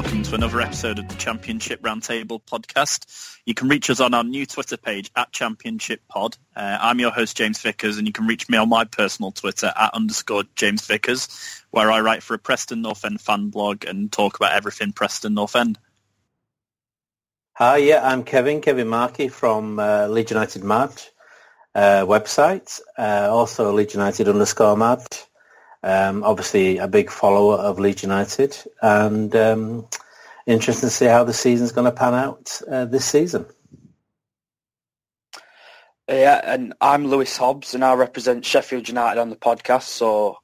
welcome to another episode of the Championship Roundtable podcast. You can reach us on our new Twitter page at Championship Pod. Uh, I'm your host James Vickers, and you can reach me on my personal Twitter at underscore James Vickers, where I write for a Preston North End fan blog and talk about everything Preston North End. Hi, yeah, I'm Kevin, Kevin Markey from uh, Leeds United Mad uh, website, uh, also Leeds United underscore Mad. Um, obviously, a big follower of Leeds United, and um, interesting to see how the season's going to pan out uh, this season. Yeah, and I'm Lewis Hobbs, and I represent Sheffield United on the podcast. So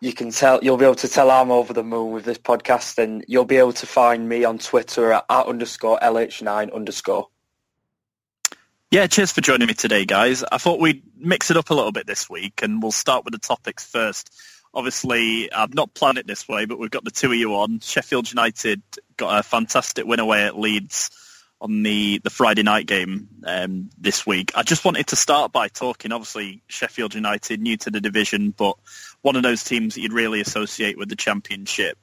you can tell you'll be able to tell I'm over the moon with this podcast, and you'll be able to find me on Twitter at, at underscore lh9 underscore. Yeah, cheers for joining me today, guys. I thought we'd mix it up a little bit this week, and we'll start with the topics first. Obviously, I've not planned it this way, but we've got the two of you on. Sheffield United got a fantastic win away at Leeds on the, the Friday night game um, this week. I just wanted to start by talking, obviously, Sheffield United, new to the division, but one of those teams that you'd really associate with the championship.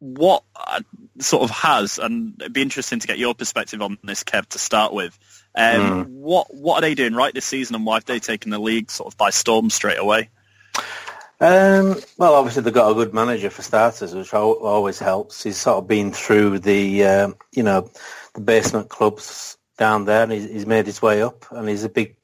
What uh, sort of has, and it'd be interesting to get your perspective on this, Kev, to start with. Um, What what are they doing right this season, and why have they taken the league sort of by storm straight away? Um, well, obviously they've got a good manager for starters, which always helps. He's sort of been through the, um, you know, the basement clubs down there, and he's, he's made his way up. And he's a big,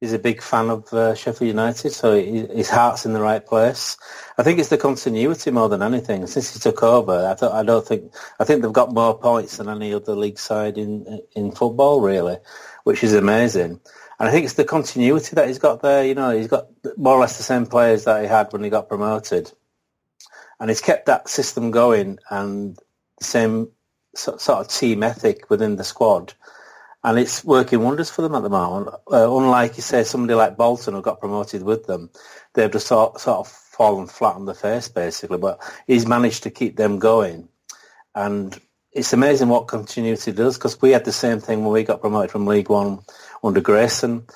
he's a big fan of uh, Sheffield United, so he, his heart's in the right place. I think it's the continuity more than anything. Since he took over, I, th- I don't think I think they've got more points than any other league side in in football, really, which is amazing. And I think it's the continuity that he's got there. You know, he's got more or less the same players that he had when he got promoted, and he's kept that system going and the same sort of team ethic within the squad. And it's working wonders for them at the moment. Uh, unlike, you say, somebody like Bolton who got promoted with them, they've just sort, sort of fallen flat on the face, basically. But he's managed to keep them going. And it's amazing what continuity does, because we had the same thing when we got promoted from League One under Grayson.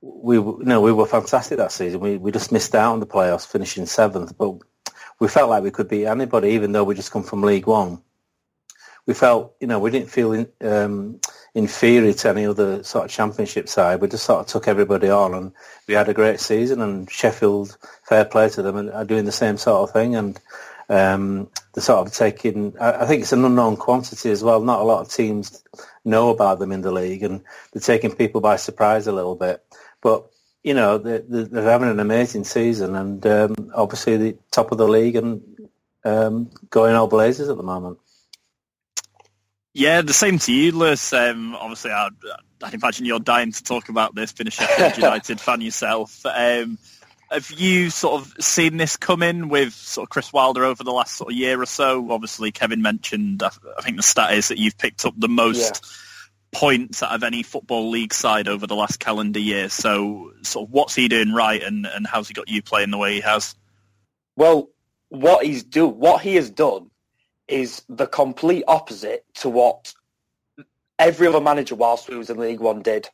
We, you know, we were fantastic that season. We, we just missed out on the playoffs, finishing seventh. But we felt like we could beat anybody, even though we just come from League One we felt, you know, we didn't feel um, inferior to any other sort of championship side. We just sort of took everybody on, and we had a great season. And Sheffield, fair play to them, and are doing the same sort of thing. And um, they're sort of taking. I, I think it's an unknown quantity as well. Not a lot of teams know about them in the league, and they're taking people by surprise a little bit. But you know, they're, they're having an amazing season, and um, obviously the top of the league and um, going all blazes at the moment. Yeah, the same to you, Lewis. Um, obviously, I'd, I'd imagine you're dying to talk about this, being a Sheffield United fan yourself. Um, have you sort of seen this coming with sort of Chris Wilder over the last sort of year or so? Obviously, Kevin mentioned, I, I think the stat is that you've picked up the most points out of any football league side over the last calendar year. So, sort of, what's he doing right, and, and how's he got you playing the way he has? Well, what he's do, what he has done, is the complete opposite to what every other manager whilst we was in League One did.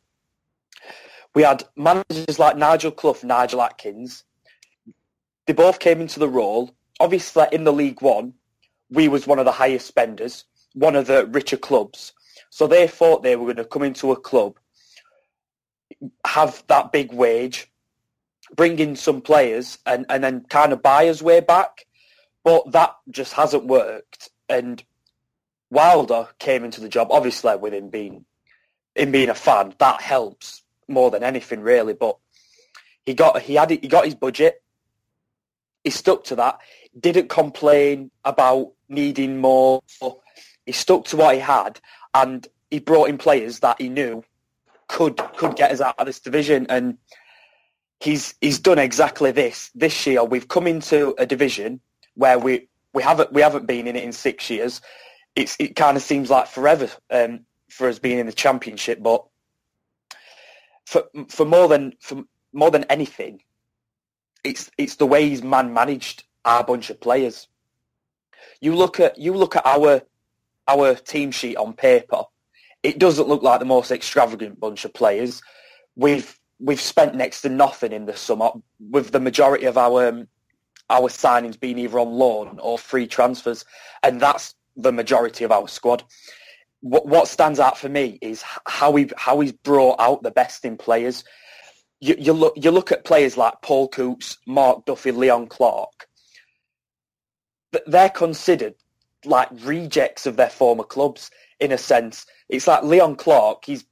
We had managers like Nigel Clough, Nigel Adkins. They both came into the role. Obviously, in the League One, we was one of the highest spenders, one of the richer clubs. So they thought they were going to come into a club, have that big wage, bring in some players, and, and then kind of buy us way back. But that just hasn't worked. And Wilder came into the job, obviously with him being him being a fan, that helps more than anything really. But he got he had he got his budget. He stuck to that. Didn't complain about needing more. he stuck to what he had, and he brought in players that he knew could could get us out of this division. And he's he's done exactly this this year. We've come into a division where we we haven't we haven't been in it in six years. It's it kind of seems like forever um, for us being in the championship, but for for more than for more than anything, it's it's the way he's man managed our bunch of players. You look at you look at our our team sheet on paper. It doesn't look like the most extravagant bunch of players. We've we've spent next to nothing in the summer, with the majority of our um, our signings being either on loan or free transfers, and that's the majority of our squad. What, what stands out for me is how he how he's brought out the best in players. You, you look you look at players like Paul Coutts, Mark Duffy, Leon Clarke. They're considered like rejects of their former clubs in a sense. It's like Leon Clarke. He's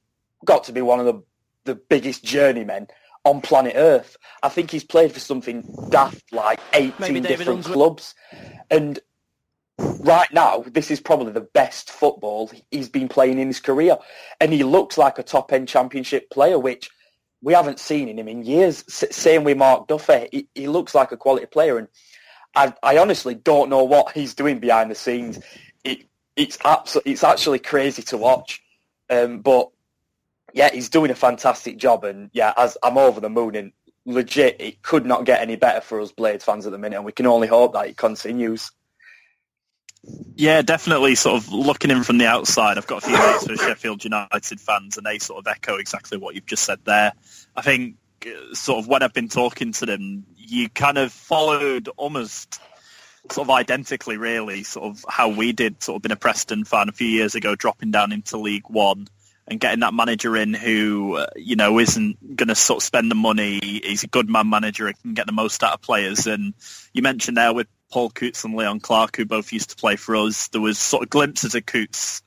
got to be one of the the biggest journeymen on planet Earth. I think he's played for something daft like 18 different clubs. And right now, this is probably the best football he's been playing in his career. And he looks like a top-end championship player, which we haven't seen in him in years. Same with Mark Duffy. He, he looks like a quality player. And I, I, honestly don't know what he's doing behind the scenes. It, it's, abso- it's actually crazy to watch. Um, but yeah, he's doing a fantastic job, and yeah, as I'm over the moon, and legit, it could not get any better for us Blades fans at the minute, and we can only hope that it continues. Yeah, definitely. Sort of looking in from the outside, I've got a few mates who are Sheffield United fans, and they sort of echo exactly what you've just said there. I think, uh, sort of, when I've been talking to them, you kind of followed almost sort of identically, really, sort of how we did. Sort of been a Preston fan a few years ago, dropping down into League One and getting that manager in who uh, you know isn't going to sort of spend the money. He's a good man manager and can get the most out of players. And you mentioned there with Paul Coutts and Leon Clarke, who both used to play for us. There was sort of glimpses of Coutts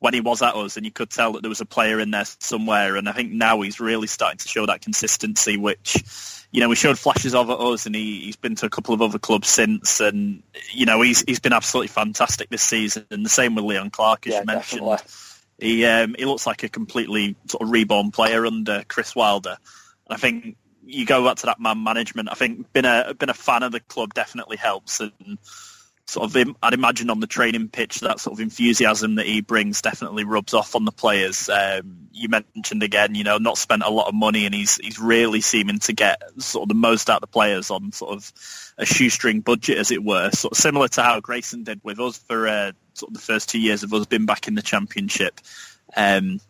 when he was at us, and you could tell that there was a player in there somewhere. And I think now he's really starting to show that consistency, which you know we showed flashes of at us, and he, he's been to a couple of other clubs since, and you know he's he's been absolutely fantastic this season. And the same with Leon Clarke, as yeah, you mentioned. Definitely he um, he looks like a completely sort of reborn player under Chris Wilder. And I think you go back to that man management. I think being a been a fan of the club definitely helps, and sort of I'd imagine on the training pitch that sort of enthusiasm that he brings definitely rubs off on the players. Um, you mentioned again, you know, not spent a lot of money, and he's he's really seeming to get sort of the most out of the players on sort of a shoestring budget, as it were, sort of similar to how Grayson did with us for uh, sort of the first two years of us being back in the championship. Um,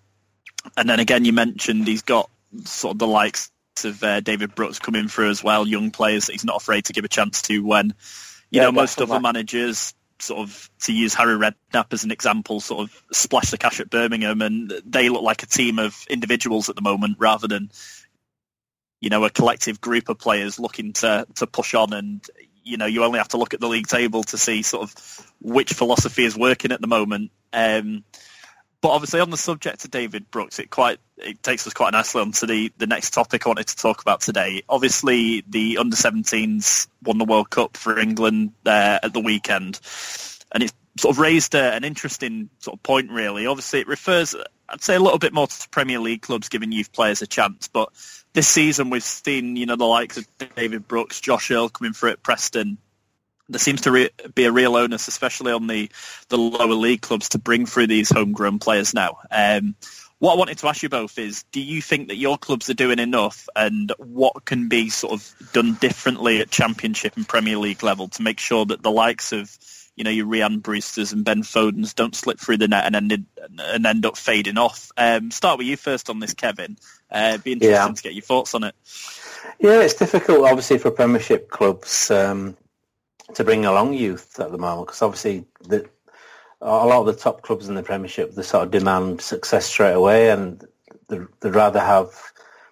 and then again, you mentioned he's got sort of the likes of uh, David Brooks coming through as well, young players that he's not afraid to give a chance to when, you yeah, know, most other managers sort of, to use Harry Redknapp as an example, sort of splash the cash at Birmingham and they look like a team of individuals at the moment rather than, you know, a collective group of players looking to, to push on and, you know, you only have to look at the league table to see sort of which philosophy is working at the moment. Um, but obviously, on the subject of David Brooks, it quite it takes us quite nicely on to the, the next topic I wanted to talk about today. Obviously, the under 17s won the World Cup for England uh, at the weekend, and it sort of raised a, an interesting sort of point. Really, obviously, it refers, I'd say, a little bit more to Premier League clubs giving youth players a chance, but this season we've seen, you know, the likes of David Brooks, Josh Earl coming through at Preston. There seems to re- be a real onus, especially on the, the lower league clubs, to bring through these homegrown players now. Um, what I wanted to ask you both is, do you think that your clubs are doing enough and what can be sort of done differently at Championship and Premier League level to make sure that the likes of you know, your Rhian Brewsters and Ben Fodens don't slip through the net and end, and end up fading off. Um, start with you first on this, Kevin. Uh, be interesting yeah. to get your thoughts on it. Yeah, it's difficult, obviously, for Premiership clubs um, to bring along youth at the moment because obviously the, a lot of the top clubs in the Premiership they sort of demand success straight away, and they'd, rather have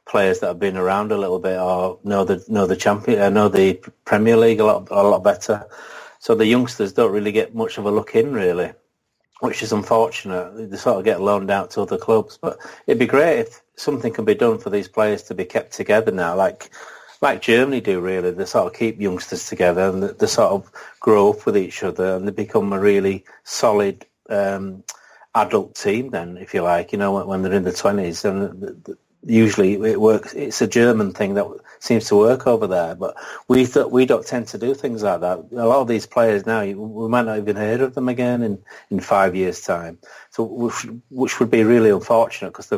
players that have been around a little bit or know the know the champion, uh, know the Premier League a lot a lot better. So the youngsters don't really get much of a look in, really, which is unfortunate. They sort of get loaned out to other clubs. But it'd be great if something can be done for these players to be kept together now, like like Germany do, really. They sort of keep youngsters together and they sort of grow up with each other and they become a really solid um, adult team then, if you like, you know, when, when they're in the 20s. And the, usually it works. It's a German thing that seems to work over there, but we th- we don't tend to do things like that. A lot of these players now, we might not even hear of them again in, in five years' time. So which, which would be really unfortunate because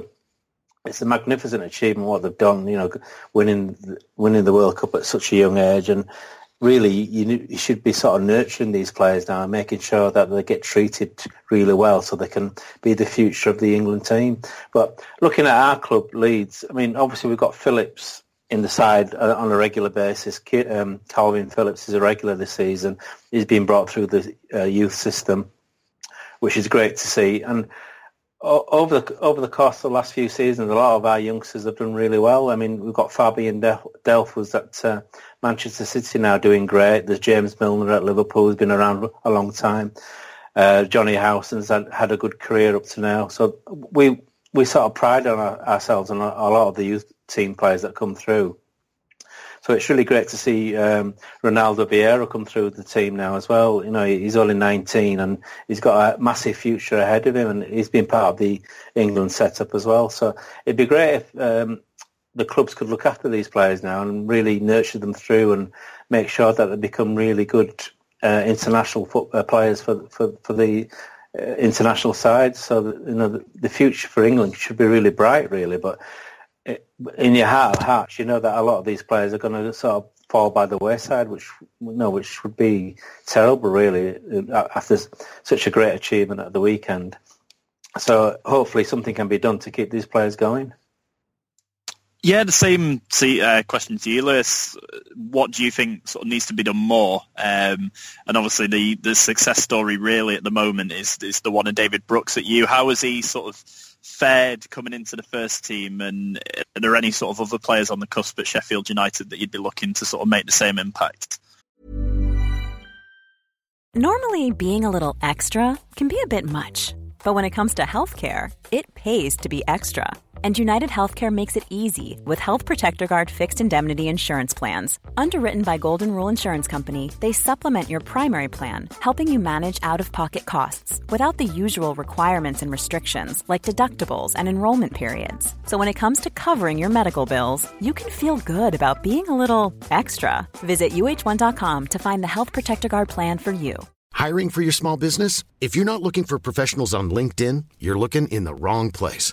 it's a magnificent achievement what they've done. You know, winning winning the World Cup at such a young age and really you, you should be sort of nurturing these players now and making sure that they get treated really well so they can be the future of the England team. But looking at our club, Leeds, I mean, obviously we've got Phillips in the side uh, on a regular basis. Um, Kalvin Phillips is a regular this season. He's been brought through the uh, youth system, which is great to see. And over the over the course of the last few seasons, a lot of our youngsters have done really well. I mean, we've got Fabian Delph, was at uh, Manchester City now doing great. There's James Milner at Liverpool, who's been around a long time. Uh, Jonny Howson's had, had a good career up to now. So we we sort of pride on our, ourselves on a, a lot of the youth team players that come through. So it's really great to see um, Ronaldo Vieira come through the team now as well. You know, he's only 19 and he's got a massive future ahead of him, and he's been part of the England setup as well. So it'd be great if um, the clubs could look after these players now and really nurture them through and make sure that they become really good uh, international football uh, players for for for the uh, international sides. So that, you know the, the, future for England should be really bright, really. But in your heart of hearts, you know that a lot of these players are going to sort of fall by the wayside, which you know, which would be terrible, really, after such a great achievement at the weekend. So hopefully something can be done to keep these players going. Yeah, the same uh, question to you, Lewis. What do you think sort of needs to be done more? Um, and obviously, the, the success story really at the moment is is the one of David Brooks at you. How has he sort of fared coming into the first team, and are there any sort of other players on the cusp at Sheffield United that you'd be looking to sort of make the same impact? Normally, being a little extra can be a bit much, but when it comes to healthcare, it pays to be extra and United Healthcare makes it easy with Health Protector Guard fixed indemnity insurance plans. Underwritten by Golden Rule Insurance Company, they supplement your primary plan, helping you manage out of pocket costs without the usual requirements and restrictions like deductibles and enrollment periods. So when it comes to covering your medical bills, you can feel good about being a little extra. Visit uh1.com to find the Health Protector Guard plan for you. Hiring for your small business? If you're not looking for professionals on LinkedIn, you're looking in the wrong place.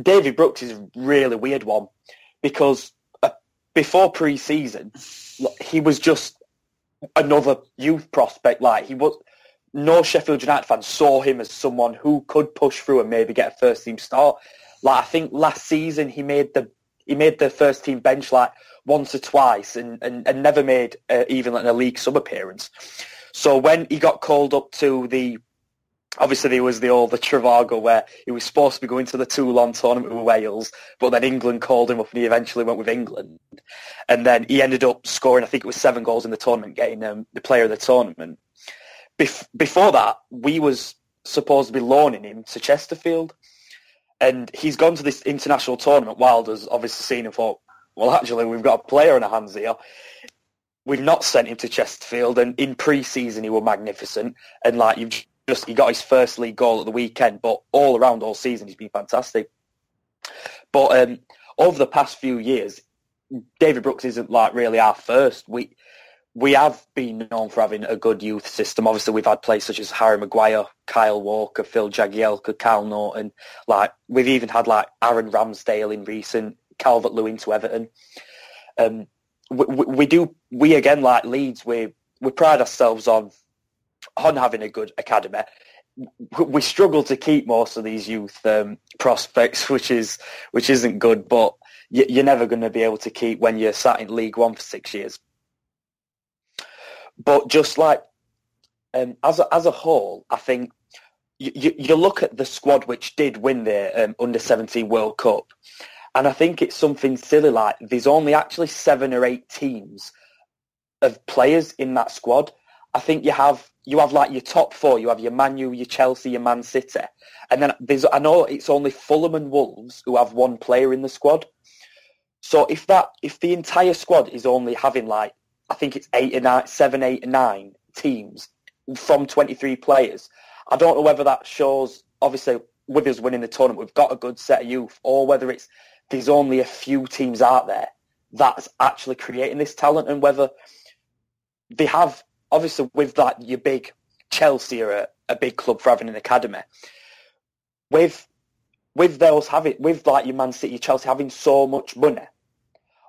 David Brooks is a really weird one because uh, before pre-season, he was just another youth prospect. Like he was, no Sheffield United fan saw him as someone who could push through and maybe get a first team start. Like I think last season he made the he made the first team bench like once or twice and, and, and never made uh, even like a league sub appearance. So when he got called up to the obviously there was the old the Trivago where he was supposed to be going to the Toulon tournament with Wales, but then England called him up and he eventually went with England. And then he ended up scoring, I think it was seven goals in the tournament, getting um, the player of the tournament. Bef- before that, we was supposed to be loaning him to Chesterfield. And he's gone to this international tournament. Wilder's obviously seen and thought, well, actually, we've got a player in our hands here. We've not sent him to Chesterfield, and in pre-season he was magnificent. And like you've just he got his first league goal at the weekend, but all around all season he's been fantastic. But um, over the past few years, David Brooks isn't like really our first. We we have been known for having a good youth system. Obviously, we've had players such as Harry Maguire, Kyle Walker, Phil Jagielka, Kyle Naughton. Like we've even had like Aaron Ramsdale in recent, Calvert Lewin to Everton. Um, we, we, we do we again like Leeds. We we pride ourselves on on having a good academy. We struggle to keep most of these youth um, prospects, which is which isn't good. But you're never going to be able to keep when you're sat in League One for six years. But just like um, as a, as a whole, I think you, you look at the squad which did win the um, under 17 World Cup, and I think it's something silly like there's only actually seven or eight teams of players in that squad. I think you have you have like your top four. You have your Man U, your Chelsea, your Man City, and then there's I know it's only Fulham and Wolves who have one player in the squad. So if that if the entire squad is only having like I think it's eight or nine, seven, eight, nine teams from 23 players, I don't know whether that shows, obviously, with us winning the tournament, we've got a good set of youth, or whether it's there's only a few teams out there that's actually creating this talent, and whether they have, obviously, with that, your big Chelsea are a, a big club for having an academy. With with those having, with like your Man City, Chelsea having so much money,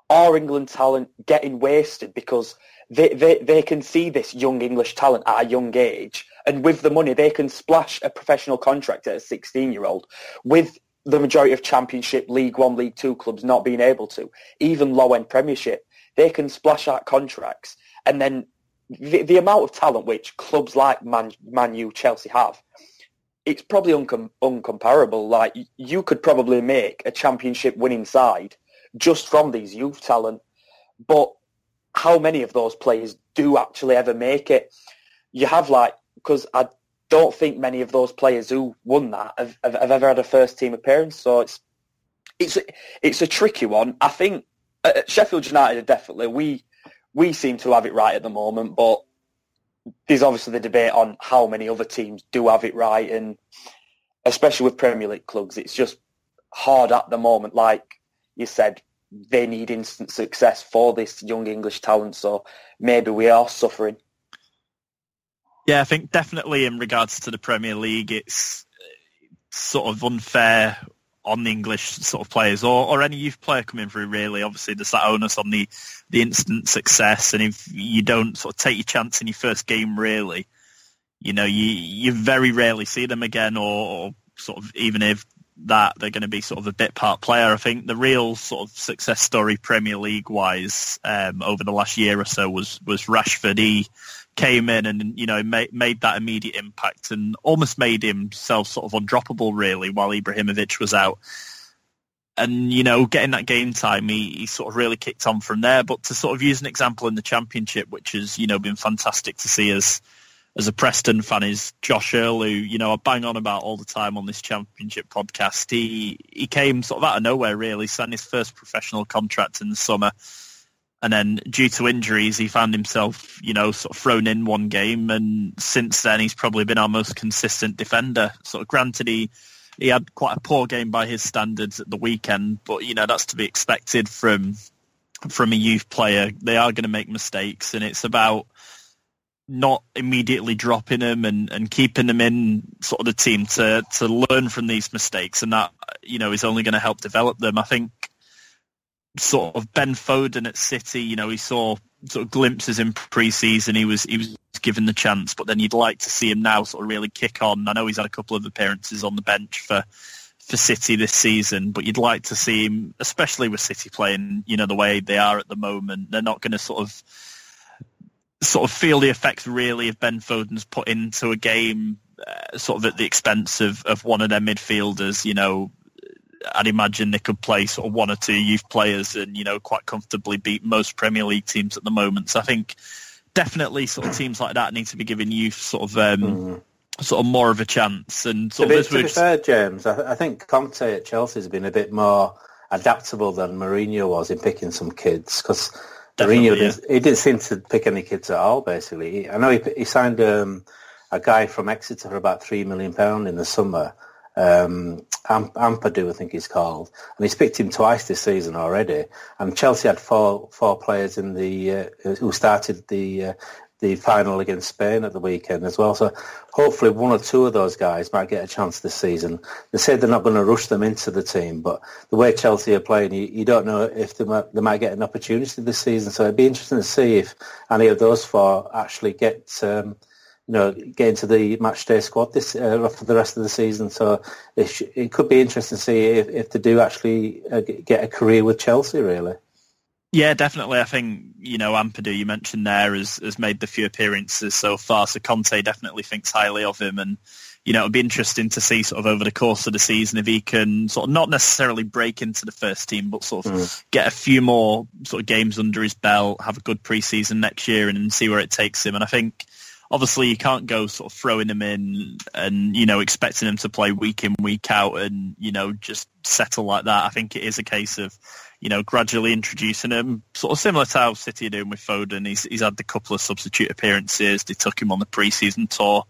are England talent getting wasted because they, they, they can see this young English talent at a young age and with the money they can splash a professional contract at a 16 year old with the majority of championship league one league two clubs not being able to even low end premiership they can splash out contracts and then the, the amount of talent which clubs like man, man u chelsea have it's probably uncom- uncomparable like you could probably make a championship winning side just from these youth talent but how many of those players do actually ever make it you have like because I don't think many of those players who won that have, have, have, ever had a first team appearance. So it's it's it's a tricky one. I think uh, Sheffield United are definitely we we seem to have it right at the moment, but there's obviously the debate on how many other teams do have it right, and especially with Premier League clubs, it's just hard at the moment. Like you said, they need instant success for this young English talent, so maybe we are suffering. Yeah, I think definitely in regards to the Premier League, it's uh, sort of unfair on the English sort of players or, or any youth player coming through really. Obviously there's that onus on the, the instant success and if you don't sort of take your chance in your first game really, you know, you you very rarely see them again or, or sort of even if that they're going to be sort of a bit part player. I think the real sort of success story Premier League wise um, over the last year or so was was Rashford. Came in and you know made, made that immediate impact and almost made himself sort of undroppable really while Ibrahimovic was out. And you know, getting that game time, he, he sort of really kicked on from there. But to sort of use an example in the championship, which has you know been fantastic to see as as a Preston fan, is Josh Earl, who you know I bang on about all the time on this championship podcast. He he came sort of out of nowhere, really, signed his first professional contract in the summer and then due to injuries, he found himself, you know, sort of thrown in one game, and since then he's probably been our most consistent defender. Sort of granted, he he had quite a poor game by his standards at the weekend, but you know that's to be expected from from a youth player. They are going to make mistakes, and it's about not immediately dropping them and, and keeping them in sort of the team to to learn from these mistakes, and that you know is only going to help develop them. I think sort of Ben Foden at City, you know, he saw sort of glimpses in pre-season. He was he was given the chance, but then you'd like to see him now sort of really kick on. I know he's had a couple of appearances on the bench for for City this season, but you'd like to see him, especially with City playing, you know, the way they are at the moment. They're not going to sort of sort of feel the effects really of Ben Foden's put into a game uh, sort of at the expense of, of one of their midfielders, you know, I'd imagine they could play sort of one or two youth players and, you know, quite comfortably beat most Premier League teams at the moment. So I think definitely sort of teams like that need to be giving youth sort of um, mm. sort of more of a chance. And sort to of be, to be fair, James, I, I, think Conte at Chelsea has been a bit more adaptable than Mourinho was in picking some kids because Mourinho yeah. didn't, he didn't seem to pick any kids at all. Basically, I know he, he signed um, a guy from Exeter for about three million pound in the summer um, Am- Ampadu, I think he's called, and he's picked him twice this season already. And Chelsea had four four players in the uh, who started the uh, the final against Spain at the weekend as well. So hopefully one or two of those guys might get a chance this season. They said they're not going to rush them into the team, but the way Chelsea are playing, you, you don't know if they might, they might get an opportunity this season. So it'd be interesting to see if any of those four actually get um, you know, get into the match day squad this uh, for the rest of the season. So it, sh- it could be interesting to see if, if they do actually uh, get a career with Chelsea, really. Yeah, definitely. I think, you know, Ampadu, you mentioned there, has, has made the few appearances so far. So Conte definitely thinks highly of him. And, you know, it'll be interesting to see sort of over the course of the season if he can sort of not necessarily break into the first team, but sort of mm. get a few more sort of games under his belt, have a good preseason next year, and, and see where it takes him. And I think obviously you can't go sort of throwing them in and you know expecting them to play week in week out and you know just settle like that. I think it is a case of you know gradually introducing him, sort of similar to how City are doing with Foden. He's he's had a couple of substitute appearances. They took him on the preseason tour.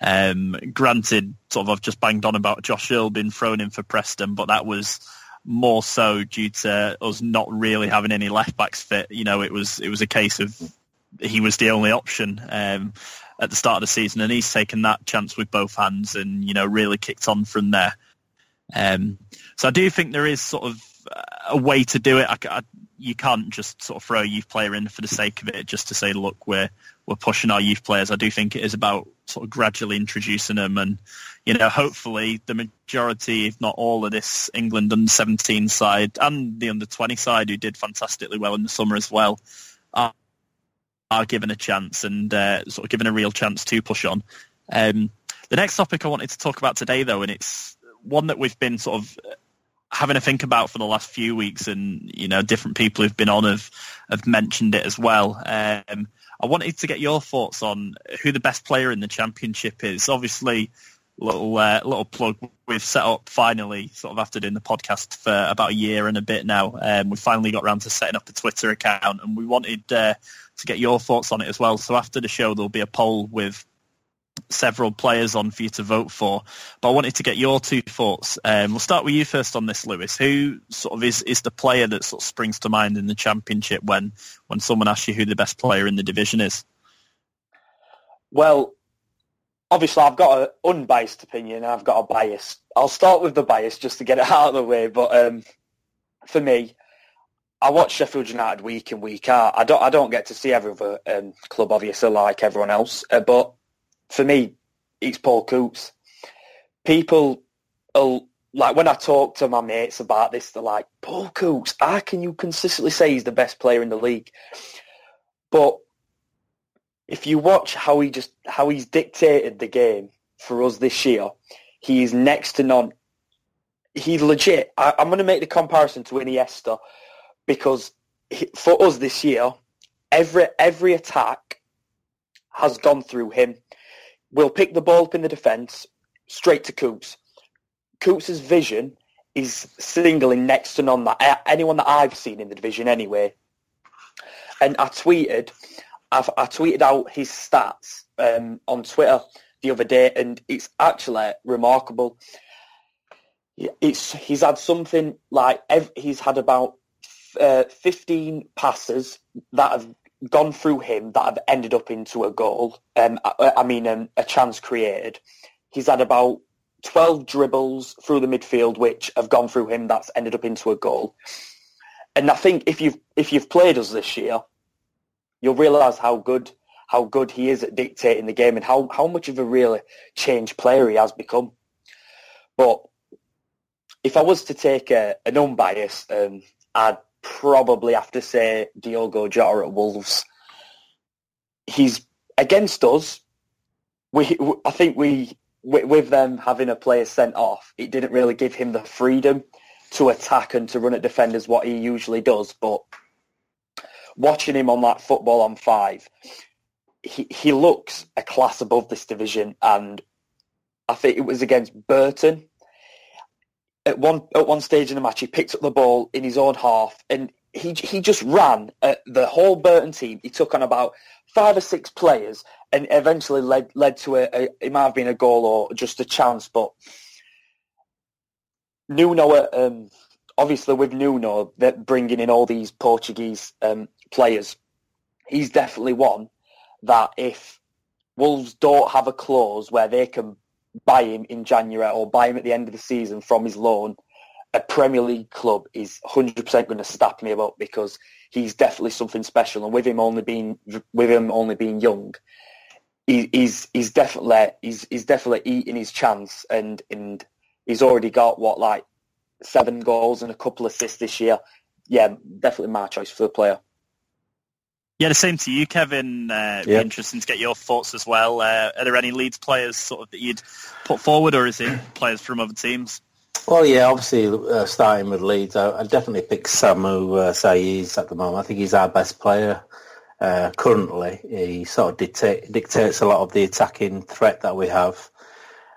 Um, granted, sort of I've just banged on about Josh Earl being thrown in for Preston, but that was more so due to us not really having any left backs fit. You know, it was it was a case of he was the only option um, at the start of the season, and he's taken that chance with both hands and you know really kicked on from there. Um, so I do think there is sort of a way to do it. I, I, you can't just sort of throw a youth player in for the sake of it, just to say, look, we're we're pushing our youth players. I do think it is about sort of gradually introducing them, and you know, hopefully the majority, if not all, of this England under 17 side and the under 20 side, who did fantastically well in the summer as well, are given a chance and uh, sort of given a real chance to push on. Um, the next topic I wanted to talk about today, though, and it's one that we've been sort of having to think about for the last few weeks, and you know, different people who've been on have have mentioned it as well. Um, I wanted to get your thoughts on who the best player in the championship is. Obviously, little uh, little plug. We've set up finally, sort of after doing the podcast for about a year and a bit now. Um, we finally got around to setting up a Twitter account, and we wanted uh, to get your thoughts on it as well. So after the show, there'll be a poll with several players on for you to vote for. But I wanted to get your two thoughts. Um, we'll start with you first on this, Lewis. Who sort of is, is the player that sort of springs to mind in the championship when, when someone asks you who the best player in the division is? Well, obviously I've got an unbiased opinion. I've got a bias. I'll start with the bias just to get it out of the way. But um, for me, I watch Sheffield United week in week out. I don't I don't get to see every other um, club obviously like everyone else, uh, but for me, it's Paul Coutts. People like when I talk to my mates about this, they're like, Paul Coutts, how can you consistently say he's the best player in the league? But if you watch how he just how he's dictated the game for us this year, he is next to none. He's legit. I, am going to make the comparison to Iniesta because he, for us this year, every every attack has gone through him We'll pick the ball up in the defence straight to Coutts. Coutts' vision is singling next to none that anyone that I've seen in the division anyway. And I tweeted, I've, i tweeted out his stats um, on Twitter the other day, and it's actually remarkable. It's he's had something like he's had about uh, 15 passes that have gone through him that have ended up into a goal. Um, I, I mean, um, a chance created. He's had about 12 dribbles through the midfield which have gone through him that's ended up into a goal. And I think if you've if you've played us this year, you'll realise how good how good he is at dictating the game and how, how much of a really changed player he has become. But if I was to take a, an unbiased, um, I'd probably have to say Diogo Jota at Wolves. He's against us. We, I think we, with them having a player sent off, it didn't really give him the freedom to attack and to run at defenders what he usually does. But watching him on that football on five, he, he looks a class above this division. And I think it was against Burton at one at one stage in the match, he picked up the ball in his own half and he he just ran at the whole Burton team. He took on about five or six players and eventually led led to a, a it might have been a goal or just a chance. But Nuno, um, obviously with Nuno, that bringing in all these Portuguese um, players, he's definitely one that if Wolves don't have a clause where they can buy him in January or buy him at the end of the season from his loan, a Premier League club is 100% going to snap me up because he's definitely something special. And with him only being with him only being young, he, he's he's definitely he's he's definitely eating his chance. And and he's already got what like seven goals and a couple assists this year. Yeah, definitely my choice for the player. Yeah, the same to you, Kevin. Uh, Be interesting to get your thoughts as well. Uh, are there any Leeds players sort of that you'd put forward, or is it players from other teams? Well, yeah, obviously uh, starting with Leeds, I, I definitely pick Samu uh, Saiz at the moment. I think he's our best player uh, currently. He sort of dictate, dictates a lot of the attacking threat that we have.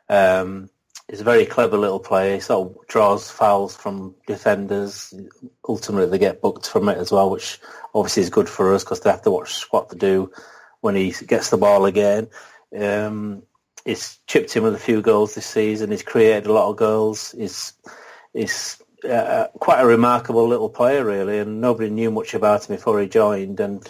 Um, he's a very clever little player. He sort of draws fouls from defenders. Ultimately, they get booked from it as well, which obviously is good for us because they have to watch what to do when he gets the ball again. Um, he's chipped in with a few goals this season. He's created a lot of goals. He's he's uh, quite a remarkable little player, really, and nobody knew much about him before he joined. And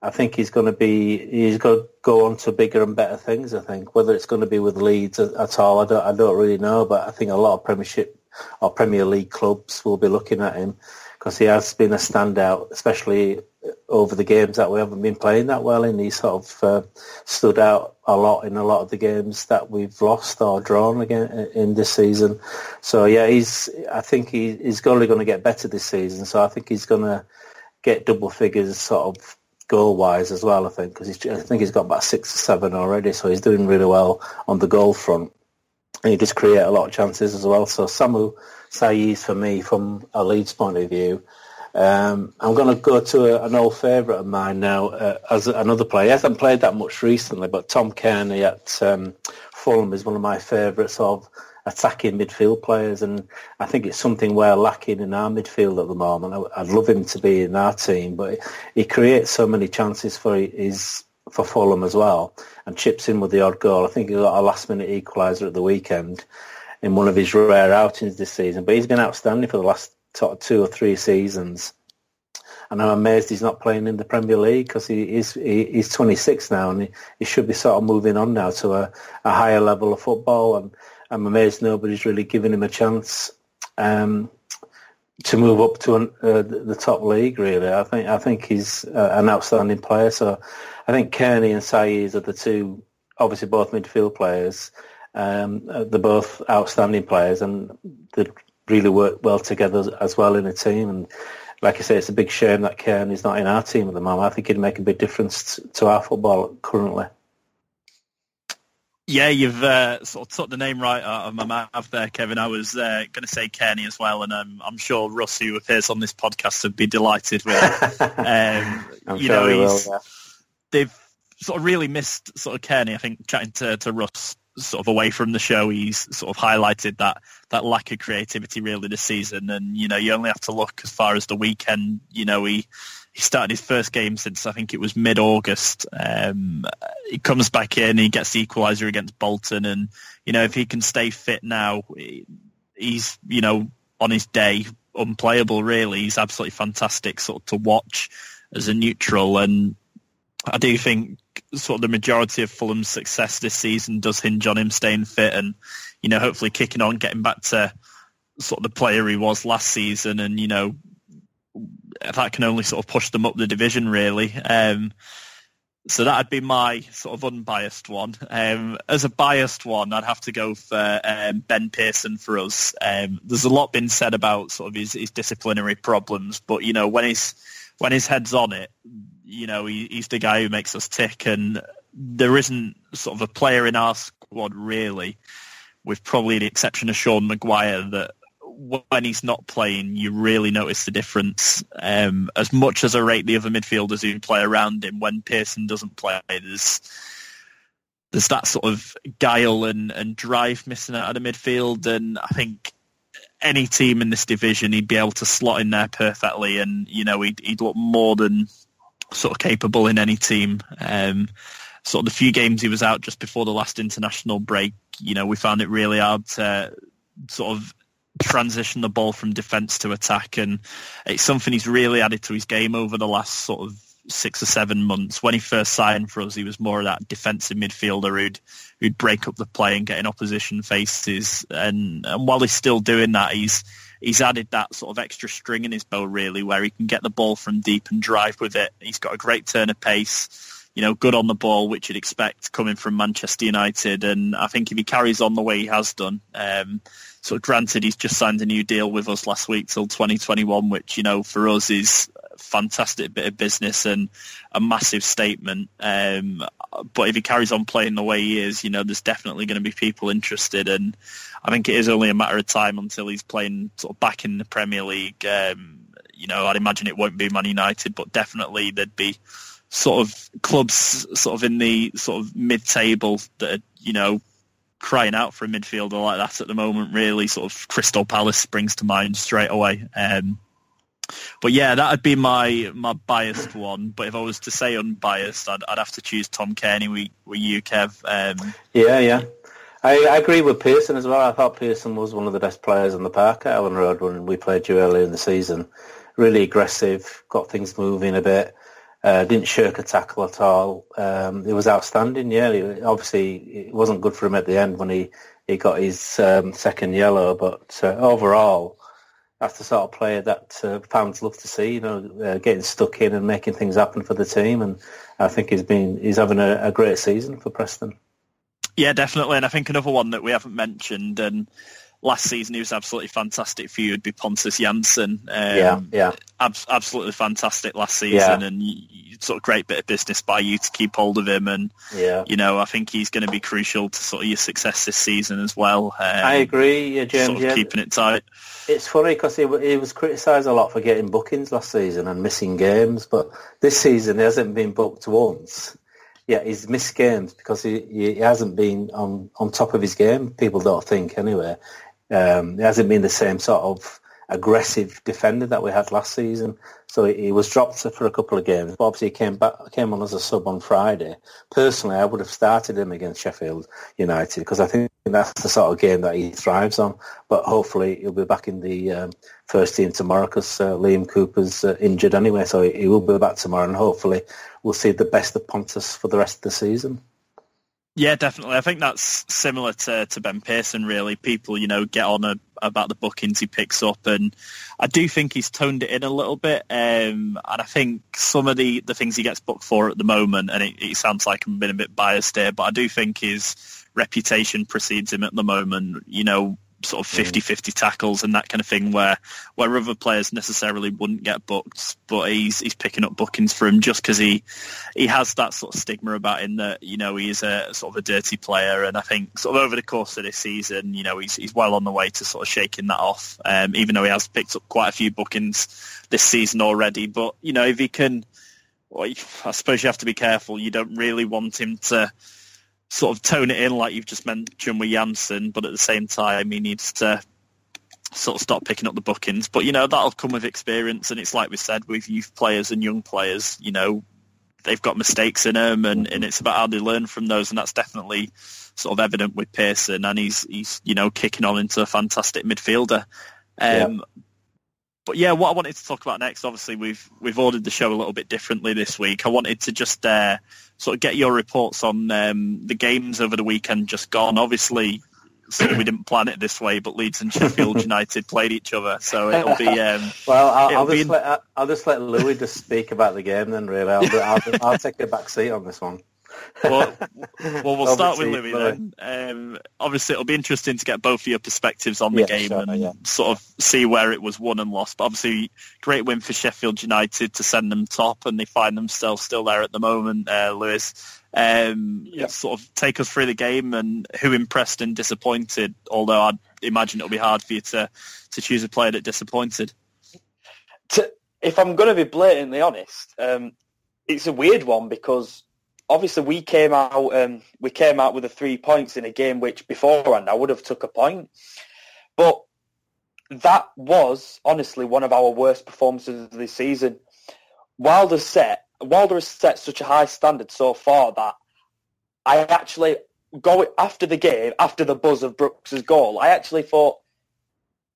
I think he's going to be he's going to go on to bigger and better things. I think whether it's going to be with Leeds at all, I don't I don't really know. But I think a lot of Premiership or Premier League clubs will be looking at him because he has been a standout, especially over the games that we haven't been playing that well in. He sort of uh, stood out a lot in a lot of the games that we've lost or drawn again in this season. So yeah, he's. I think he, he's only going to get better this season. So I think he's going to get double figures sort of goal wise as well. I think because I think he's got about six or seven already. So he's doing really well on the goal front. And he just create a lot of chances as well. So Samu Saiz for me from a Leeds point of view um, I'm going to go to a, an old favourite of mine now uh, as another player. He hasn't played that much recently, but Tom Cairney at um, Fulham is one of my favourites of attacking midfield players, and I think it's something we're lacking in our midfield at the moment. I'd love him to be in our team, but he creates so many chances for his for Fulham as well, and chips in with the odd goal. I think he got a last minute equaliser at the weekend in one of his rare outings this season, but he's been outstanding for the last two or three seasons. And I'm amazed he's not playing in the Premier League because he is he, he's 26 now and he, he, should be sort of moving on now to a, a higher level of football. And I'm amazed nobody's really given him a chance um, to move up to an, uh, the top league. Really, I think I think he's uh, an outstanding player. So I think Cairney and Saiz are the two, obviously both midfield players. Um, they're both outstanding players, and they really work well together as well in a team. And like I say, it's a big shame that is not in our team at the moment. I think he'd make a big difference to our football currently. Yeah, you've uh, sort of took the name right out of my mouth there, Kevin. I was uh, going to say Cairney as well, and um, I'm sure Russ, who appears on this podcast, would be delighted with it. Um, I'm you sure know, will, yeah. they've sort of really missed sort of Cairney. I think chatting to, to Russ sort of away from the show, he's sort of highlighted that that lack of creativity really this season. And you know, you only have to look as far as the weekend. You know, he he started his first game since I think it was mid August. Um, he comes back in, he gets the equaliser against Bolton, and you know, if he can stay fit now, he's you know on his day unplayable. Really, he's absolutely fantastic sort of to watch as a neutral and I do think sort of the majority of Fulham's success this season does hinge on him staying fit and, you know, hopefully kicking on, getting back to sort of the player he was last season and, you know, that can only sort of push them up the division really. Um, so that'd be my sort of unbiased one. Um, as a biased one, I'd have to go for um, Ben Pearson for us. Um, there's a lot been said about sort of his, his disciplinary problems, but you know when his when his head's on it, you know, he, he's the guy who makes us tick. And there isn't sort of a player in our squad really, with probably the exception of Sean Maguire, that when he's not playing, you really notice the difference. Um, as much as I rate the other midfielders who play around him, when Pearson doesn't play, there's there's that sort of guile and, and drive missing out of the midfield. And I think any team in this division, he'd be able to slot in there perfectly, and you know he'd, he'd look more than sort of capable in any team. Um, sort of the few games he was out just before the last international break, you know, we found it really hard to sort of transition the ball from defence to attack, and it's something he's really added to his game over the last sort of six or seven months. When he first signed for us, he was more of that defensive midfielder who'd who'd break up the play and get in opposition faces, and, and while he's still doing that, he's he's added that sort of extra string in his bow really where he can get the ball from deep and drive with it. He's got a great turn of pace, you know, good on the ball, which you'd expect coming from Manchester United. And I think if he carries on the way he has done, um, so granted he's just signed a new deal with us last week till 2021, which, you know, for us is fantastic bit of business and a massive statement. Um, but if he carries on playing the way he is, you know, there's definitely going to be people interested, and I think it is only a matter of time until he's playing sort of back in the Premier League. Um, you know, I'd imagine it won't be Man United, but definitely there'd be sort of clubs sort of in the sort of mid-table that you know, crying out for a midfielder like that at the moment. Really, sort of Crystal Palace springs to mind straight away. Um, but yeah, that would be my my biased one. But if I was to say unbiased, I'd, I'd have to choose Tom Cairney with, you, Kev. Um, yeah, yeah. I, I, agree with Pearson as well. I thought Pearson was one of the best players on the park at Elland Road when we played you earlier in the season. Really aggressive, got things moving a bit. Uh, didn't shirk a tackle at all. Um, it was outstanding. Yeah, it, obviously it wasn't good for him at the end when he, he got his um, second yellow, but uh, overall, that's the sort of player that uh, fans love to see. You know, uh, getting stuck in and making things happen for the team, and I think he's been he's having a, a great season for Preston. Yeah, definitely, and I think another one that we haven't mentioned and last season he was absolutely fantastic for you would be Pontus Jansson. Um, yeah, yeah. Ab- absolutely fantastic last season yeah. and sort of great bit of business by you to keep hold of him and yeah. you know I think he's going to be crucial to sort of your success this season as well. Um, I agree, yeah, James. Sort of yeah. keeping it tight. It's funny because he, he was criticised a lot for getting bookings last season and missing games, but this season he hasn't been booked once yeah, he's missed games because he, he hasn't been on, on top of his game. People don't think anyway. Um, he hasn't been the same sort of aggressive defender that we had last season. So he was dropped for a couple of games. But obviously, he came back, came on as a sub on Friday. Personally, I would have started him against Sheffield United because I think that's the sort of game that he thrives on. But hopefully, he'll be back in the um, first team tomorrow because uh, Liam Cooper's uh, injured anyway. So he will be back tomorrow, and hopefully, we'll see the best of Pontus for the rest of the season. Yeah, definitely. I think that's similar to, to Ben Pearson, really. People, you know, get on a, about the bookings he picks up, and I do think he's toned it in a little bit. Um, and I think some of the, the things he gets booked for at the moment, and it, it sounds like I'm being a bit biased here, but I do think his reputation precedes him at the moment. You know, sort of 50-50 tackles and that kind of thing where where other players necessarily wouldn't get booked but he's he's picking up bookings for him just because he he has that sort of stigma about him that you know he is a sort of a dirty player. And I think sort of over the course of this season you know he's he's well on the way to sort of shaking that off um, even though he has picked up quite a few bookings this season already. But you know if he can well, I suppose you have to be careful. You don't really want him to sort of tone it in like you've just mentioned with Jansson, but at the same time he needs to sort of stop picking up the bookings. But you know that'll come with experience, and it's like we said with youth players and young players. You know they've got mistakes in them, and, and it's about how they learn from those, and that's definitely sort of evident with Pearson, and he's he's you know kicking on into a fantastic midfielder. Um, yeah. But yeah, what I wanted to talk about next, obviously we've we've ordered the show a little bit differently this week. I wanted to just uh, sort of get your reports on um, the games over the weekend just gone. Obviously, so we didn't plan it this way, but Leeds and Sheffield United played each other, so it'll be. Um, well, I'll, I'll just let, I'll just let Louis just speak about the game then. Really, I'll, I'll, I'll take a back seat on this one well, well, we'll start with Louis then. Um, obviously, it'll be interesting to get both of your perspectives on the yeah, game sure, and yeah. sort of see where it was won and lost. But obviously, great win for Sheffield United to send them top, and they find themselves still there at the moment. Uh, Lewis, um, yeah. sort of take us through the game and who impressed and disappointed. Although I'd imagine it'll be hard for you to to choose a player that disappointed. To, if I'm going to be blatantly honest, um, it's a weird one because obviously we came out um, we came out with the three points in a game which beforehand I would have took a point, but that was honestly one of our worst performances of this season. Wilder set Wilder has set such a high standard so far that I actually go after the game after the buzz of Brooks's goal. I actually thought,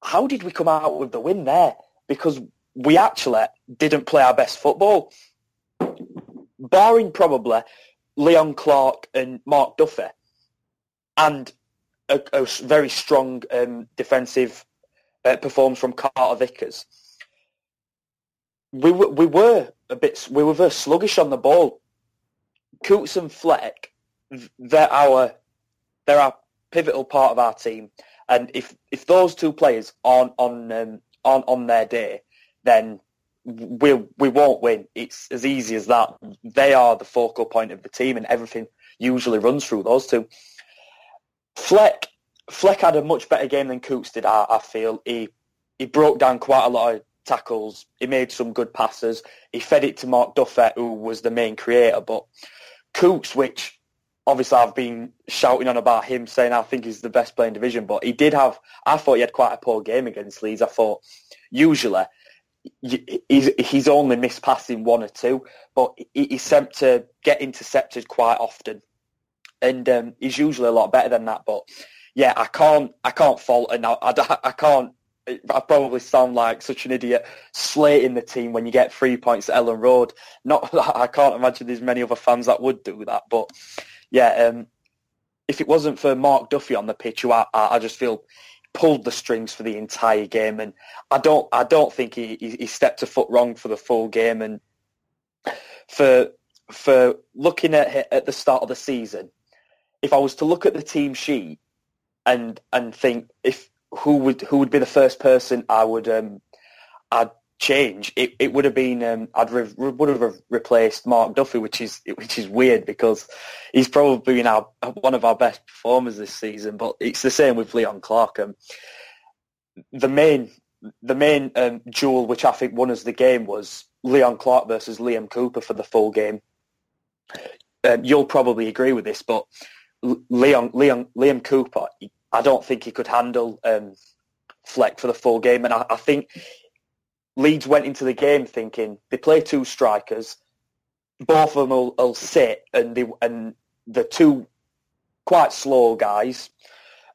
how did we come out with the win there? Because we actually didn't play our best football barring probably Leon Clarke and Mark Duffy, and a, a very strong um, defensive uh, performance from Carter Vickers. We were, we were a bit we were very sluggish on the ball. Coutts and Fleck, they're our they're our pivotal part of our team, and if if those two players aren't on um, on on their day, then we we won't win. It's as easy as that. They are the focal point of the team, and everything usually runs through those two. Fleck Fleck had a much better game than Coutts did. I, I feel he he broke down quite a lot of tackles. He made some good passes. He fed it to Mark Duffy, who was the main creator. But Coutts, which obviously I've been shouting on about him, saying I think he's the best player in division, but he did have. I thought he had quite a poor game against Leeds. I thought usually he's he's only missed passing one or two, but he's sent to get intercepted quite often, and um, he's usually a lot better than that. But yeah, I can't I can't fault and I, I, I can't. I probably sound like such an idiot slating the team when you get three points at Elland Road. Not I can't imagine there's many other fans that would do that, but yeah, um, if it wasn't for Mark Duffy on the pitch, who I, I just feel pulled the strings for the entire game, and I don't I don't think he, he stepped a foot wrong for the full game. And for for looking at at the start of the season, if I was to look at the team sheet and and think if who would who would be the first person I would um I'd change, it, it would have been um, I'd re- would have replaced Mark Duffy, which is which is weird because he's probably been our one of our best performers this season. But it's the same with Leon Clarke. Um, the main the main um, duel which I think won us the game was Leon Clarke versus Liam Cooper for the full game. Um, you'll probably agree with this, but Leon Leon Liam Cooper, I don't think he could handle um, Fleck for the full game, and I, I think Leeds went into the game thinking they play two strikers, both of them will, will sit, and they, and the two quite slow guys,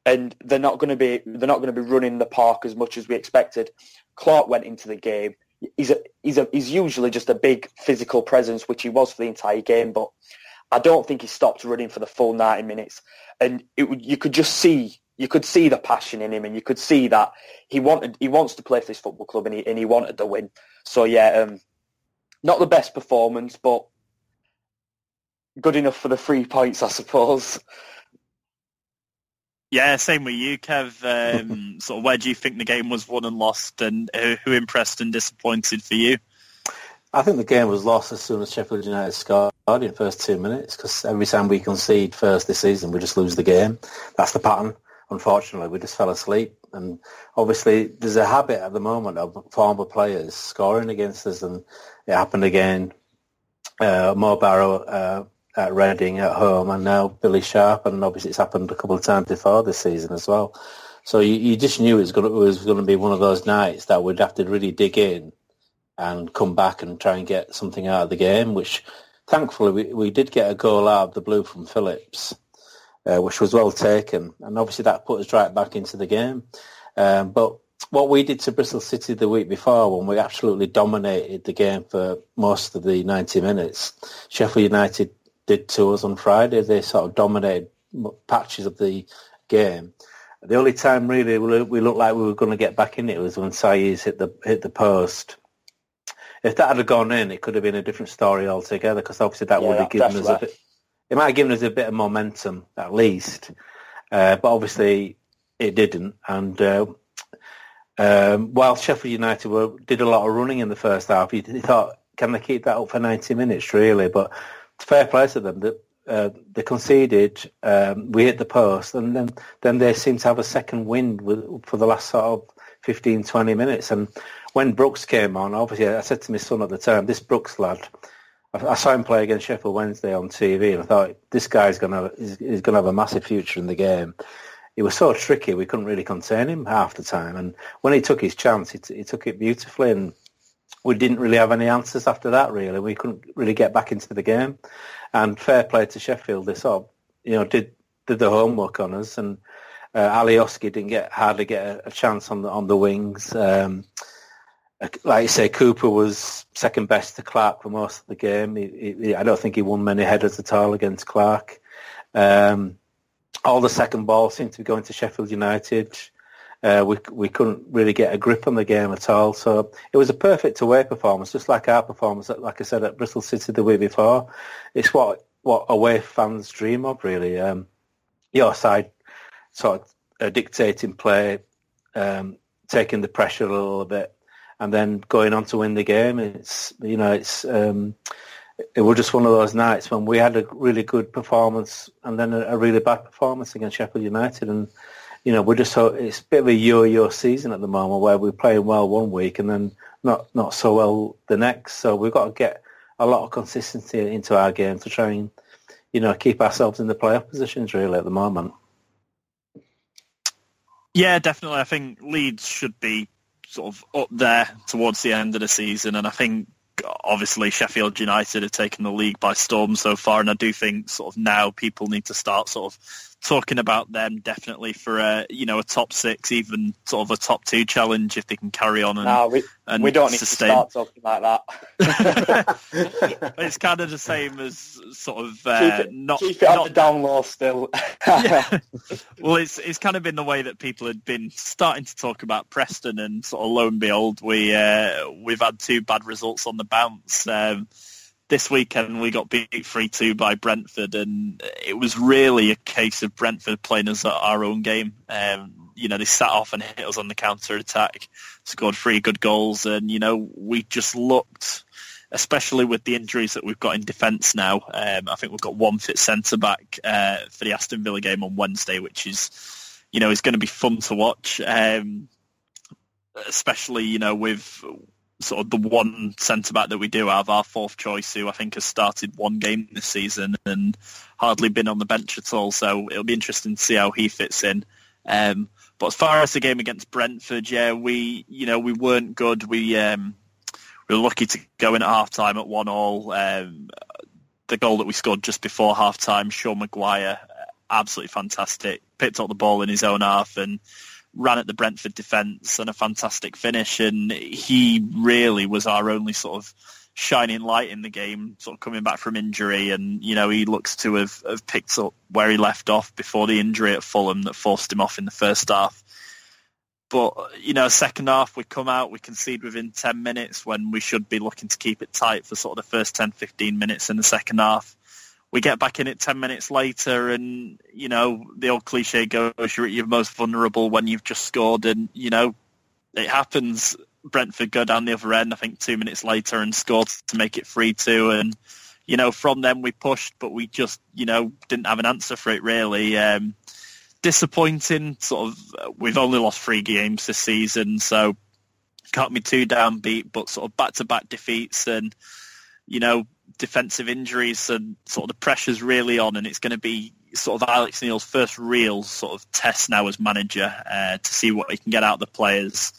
and they're not going to be they're not going to be running the park as much as we expected. Clarke went into the game. He's a, he's a, he's usually just a big physical presence, which he was for the entire game, but I don't think he stopped running for the full 90 minutes. And it, you could just see you could see the passion in him, and you could see that he wanted he wants to play for this football club, and he and he wanted the win. So yeah, um, not the best performance, but good enough for the three points, I suppose. Yeah, same with you, Kev. Um, sort of, where do you think the game was won and lost, and who impressed and disappointed for you? I think the game was lost as soon as Sheffield United scored in the first two minutes because every time we concede first this season, we just lose the game. That's the pattern unfortunately, we just fell asleep. And obviously, there's a habit at the moment of former players scoring against us, and it happened again. Uh, Mo Barrow uh, at Reading at home, and now Billy Sharp, and obviously it's happened a couple of times before this season as well. So you, you just knew it was going to, it was going to be one of those nights that we'd have to really dig in and come back and try and get something out of the game, which thankfully we, we did get a goal out of the blue from Phillips uh, which was well taken. And obviously that put us right back into the game. Um, but what we did to Bristol City the week before when we absolutely dominated the game for most of the 90 minutes, Sheffield United did to us on Friday. They sort of dominated patches of the game. The only time really we looked like we were going to get back in it was when Saiz hit the hit the post. If that had gone in, it could have been a different story altogether because obviously that yeah, would have given us a bit, it might have given us a bit of momentum at least, uh, but obviously it didn't. And uh, um, while Sheffield United were, did a lot of running in the first half, you, you, thought, can they keep that up for 90 minutes, really? But it's fair play to them. That, uh, they conceded, um, we hit the post, and then, then they seemed to have a second wind with, for the last sort of 15, 20 minutes. And when Brooks came on, obviously I said to my son at the time, this Brooks lad, I, saw him play against Sheffield Wednesday on TV, and I thought this guy's to he's, he's going to have a massive future in the game. He was so tricky; we couldn't really contain him half the time. And when he took his chance, he, t- he took it beautifully, and we didn't really have any answers after that. Really, we couldn't really get back into the game. And fair play to Sheffield, sort of, you know, did did the homework on us, and uh, Alioski didn't get hardly get a, a, chance on the on the wings. Um, like you say, Cooper was second best to Clarke for most of the game. He, he, I don't think he won many headers at all against Clarke. Um, all the second balls seemed to be going to Sheffield United. Uh, we we couldn't really get a grip on the game at all. So it was a perfect away performance, just like our performance, like I said, at Bristol City the week before. It's what what away fans dream of, really. Um, your side sort of uh, dictating play, um, taking the pressure a little bit, and then going on to win the game. It's you know it's um, it was just one of those nights when we had a really good performance and then a, a really bad performance against Sheffield United, and you know we're just so it's a bit of a yo-yo season at the moment where we're playing well one week and then not not so well the next. So we've got to get a lot of consistency into our game to try and you know keep ourselves in the playoff positions really at the moment. Yeah, definitely. I think Leeds should be sort of up there towards the end of the season, and I think obviously Sheffield United have taken the league by storm so far, and I do think sort of now people need to start sort of talking about them definitely for a you know a top six, even sort of a top two challenge if they can carry on. And, no, we, and we don't sustain. need to start talking like that. it's kind of the same as sort of uh, keep it, not keep it on not, the down low still. yeah. Well, it's it's kind of been the way that people had been starting to talk about Preston, and sort of lo and behold, we uh, we've had two bad results on the bounce. Um, this weekend we got beat 3-2 by Brentford and it was really a case of Brentford playing us at our own game. Um, you know, they sat off and hit us on the counter-attack, scored three good goals and, you know, we just looked, especially with the injuries that we've got in defence now, um, I think we've got one fit centre-back uh, for the Aston Villa game on Wednesday, which is, you know, is going to be fun to watch. Um, especially, you know, with sort of the one centre back that we do have, our fourth choice, who I think has started one game this season and hardly been on the bench at all. So it'll be interesting to see how he fits in. Um, but as far as the game against Brentford, yeah, we you know we weren't good. We um, we were lucky to go in at half time at one all. Um, the goal that we scored just before half time, Sean Maguire, absolutely fantastic. Picked up the ball in his own half and ran at the Brentford defence and a fantastic finish. And he really was our only sort of shining light in the game, sort of coming back from injury. And, you know, he looks to have, have picked up where he left off before the injury at Fulham that forced him off in the first half. But, you know, second half we come out, we concede within 10 minutes when we should be looking to keep it tight for sort of the first 10, 15 minutes in the second half we get back in it 10 minutes later and, you know, the old cliche goes, you're at your most vulnerable when you've just scored and, you know, it happens. Brentford go down the other end, I think two minutes later and scored to make it 3-2 and, you know, from them we pushed, but we just, you know, didn't have an answer for it really. Um, disappointing, sort of, we've only lost three games this season, so can't be too downbeat, but sort of back-to-back defeats and, you know, defensive injuries and sort of the pressure's really on, and it's going to be sort of Alex Neil's first real sort of test now as manager uh, to see what he can get out of the players,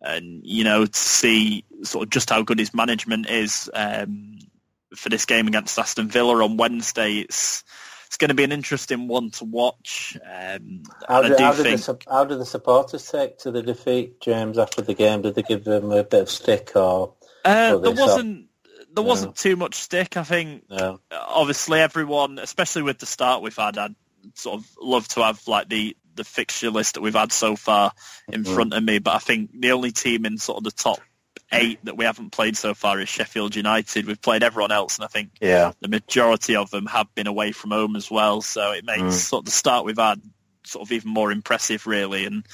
and you know to see sort of just how good his management is um, for this game against Aston Villa on Wednesday. It's it's going to be an interesting one to watch. Um, how, did, how, think... did the, how did the supporters take to the defeat, James, after the game? Did they give them a bit of stick or? Uh, there wasn't there wasn't too much stick. I think no. obviously everyone, especially with the start we've had, I'd sort of love to have like the the fixture list that we've had so far in mm. front of me. But I think the only team in sort of the top eight that we haven't played so far is Sheffield United. We've played everyone else, and I think yeah. the majority of them have been away from home as well. So it makes mm. sort of the start we've had sort of even more impressive, really. And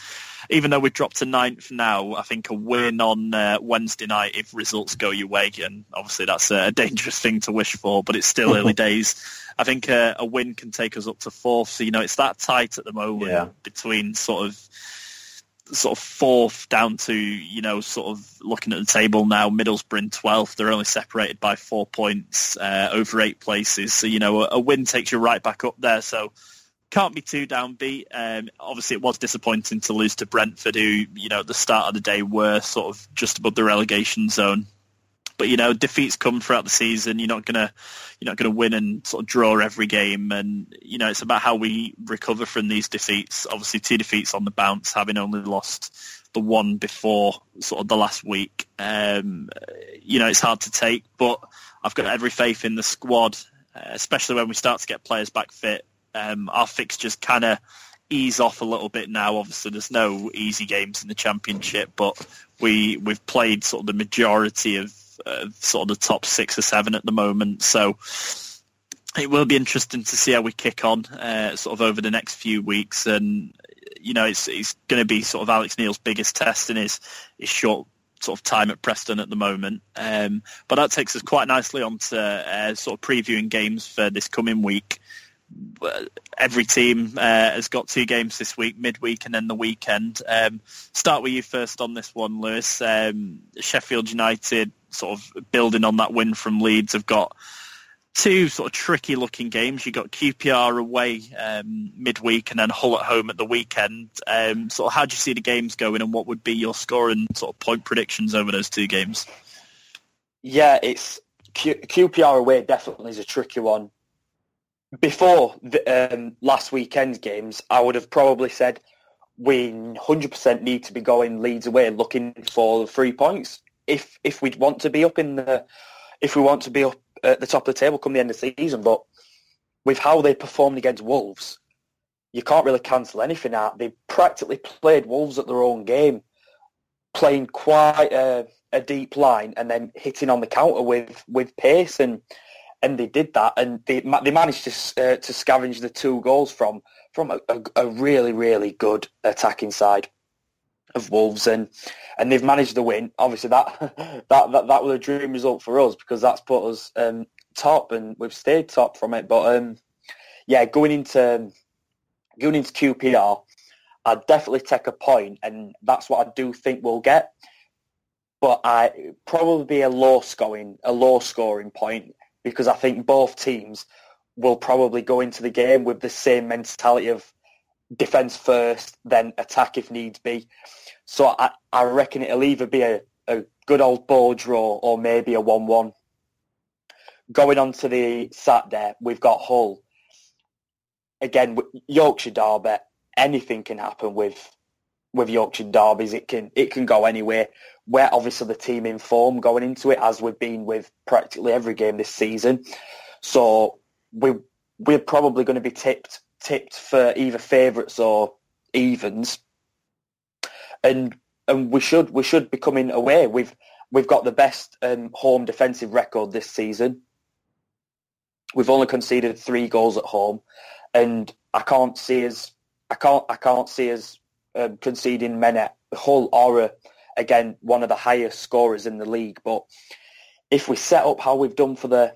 even though we've dropped to ninth now, I think a win on uh, Wednesday night, if results go your way, and obviously that's a dangerous thing to wish for, but it's still early days. I think uh, a win can take us up to fourth. So you know, it's that tight at the moment yeah. between sort of sort of fourth down to you know sort of looking at the table now middlesbrough in 12th they're only separated by four points uh, over eight places so you know a, a, win takes you right back up there so can't be too downbeat. Um, obviously, it was disappointing to lose to Brentford, who you know at the start of the day were sort of just above the relegation zone. But you know, defeats come throughout the season. You're not gonna you're not gonna win and sort of draw every game, and you know it's about how we recover from these defeats. Obviously, two defeats on the bounce, having only lost the one before sort of the last week. Um, you know, it's hard to take, but I've got every faith in the squad, uh, especially when we start to get players back fit um, our fixtures kind of ease off a little bit now. Obviously, there's no easy games in the championship, but we we've played sort of the majority of uh, sort of the top six or seven at the moment. So it will be interesting to see how we kick on uh, sort of over the next few weeks. And you know, it's it's going to be sort of Alex Neil's biggest test in his his short sort of time at Preston at the moment. Um, but that takes us quite nicely on to uh, sort of previewing games for this coming week. Every team uh, has got two games this week, midweek and then the weekend. Um, start with you first on this one, Lewis. Um, Sheffield United, sort of building on that win from Leeds, have got two sort of tricky looking games. You've got QPR away um, midweek and then Hull at home at the weekend. Um, sort of how do you see the games going and what would be your score and sort of point predictions over those two games? Yeah, it's Q- QPR away definitely is a tricky one. Before the, um, last weekend's games, I would have probably said we 100% need to be going Leeds away looking for three points if if we want to be up in the if we want to be up at the top of the table come the end of the season. But with how they performed against Wolves, you can't really cancel anything out. They practically played Wolves at their own game, playing quite a, a deep line and then hitting on the counter with, with pace and and they did that and they they managed to uh, to scavenge the two goals from from a, a, a really really good attacking side of Wolves and and they've managed to win. Obviously that that that, that was a dream result for us because that's put us um, top and we've stayed top from it. But um, yeah, going into going into QPR, I'd definitely take a point and that's what I do think we'll get. But I probably be a low scoring a low scoring point because I think both teams will probably go into the game with the same mentality of defence first, then attack if needs be. So I, I reckon it'll either be a, a good old ball draw or maybe a 1-1. Going on to the Saturday, we've got Hull. Again, Yorkshire Derby, anything can happen with with Yorkshire derbies. It can it can go anywhere. We're obviously the team in form going into it, as we've been with practically every game this season. So we we're probably going to be tipped tipped for either favourites or evens, and and we should we should be coming away. We've we've got the best um, home defensive record this season. We've only conceded three goals at home, and I can't see us I can't I can't see us um, conceding many Hull or a, again one of the highest scorers in the league. But if we set up how we've done for the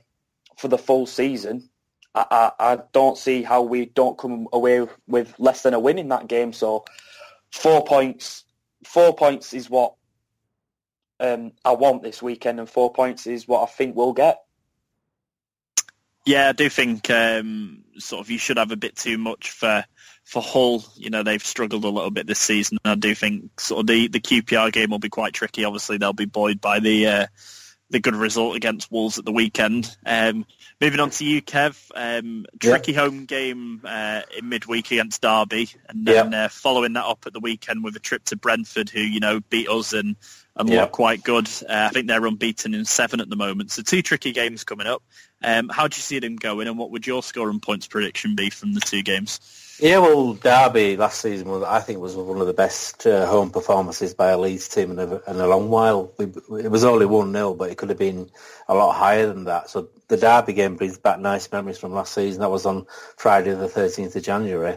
for the full season, I, I, I don't see how we don't come away with less than a win in that game. So four points, four points is what um, I want this weekend, and four points is what I think we'll get. Yeah, I do think um, sort of you should have a bit too much for for Hull. You know, they've struggled a little bit this season. I do think sort of the, the QPR game will be quite tricky. Obviously, they'll be buoyed by the uh, the good result against Wolves at the weekend. Um, moving on to you, Kev. Um, tricky yeah. home game uh, in midweek against Derby, and then yeah. uh, following that up at the weekend with a trip to Brentford, who you know beat us and and yeah. look quite good. Uh, I think they're unbeaten in seven at the moment. So two tricky games coming up. Um, how do you see them going, and what would your score and points prediction be from the two games? Yeah, well, Derby last season was, I think, was one of the best uh, home performances by a Leeds team in a, in a long while. We, it was only 1-0, but it could have been a lot higher than that. So the Derby game brings back nice memories from last season. That was on Friday the 13th of January.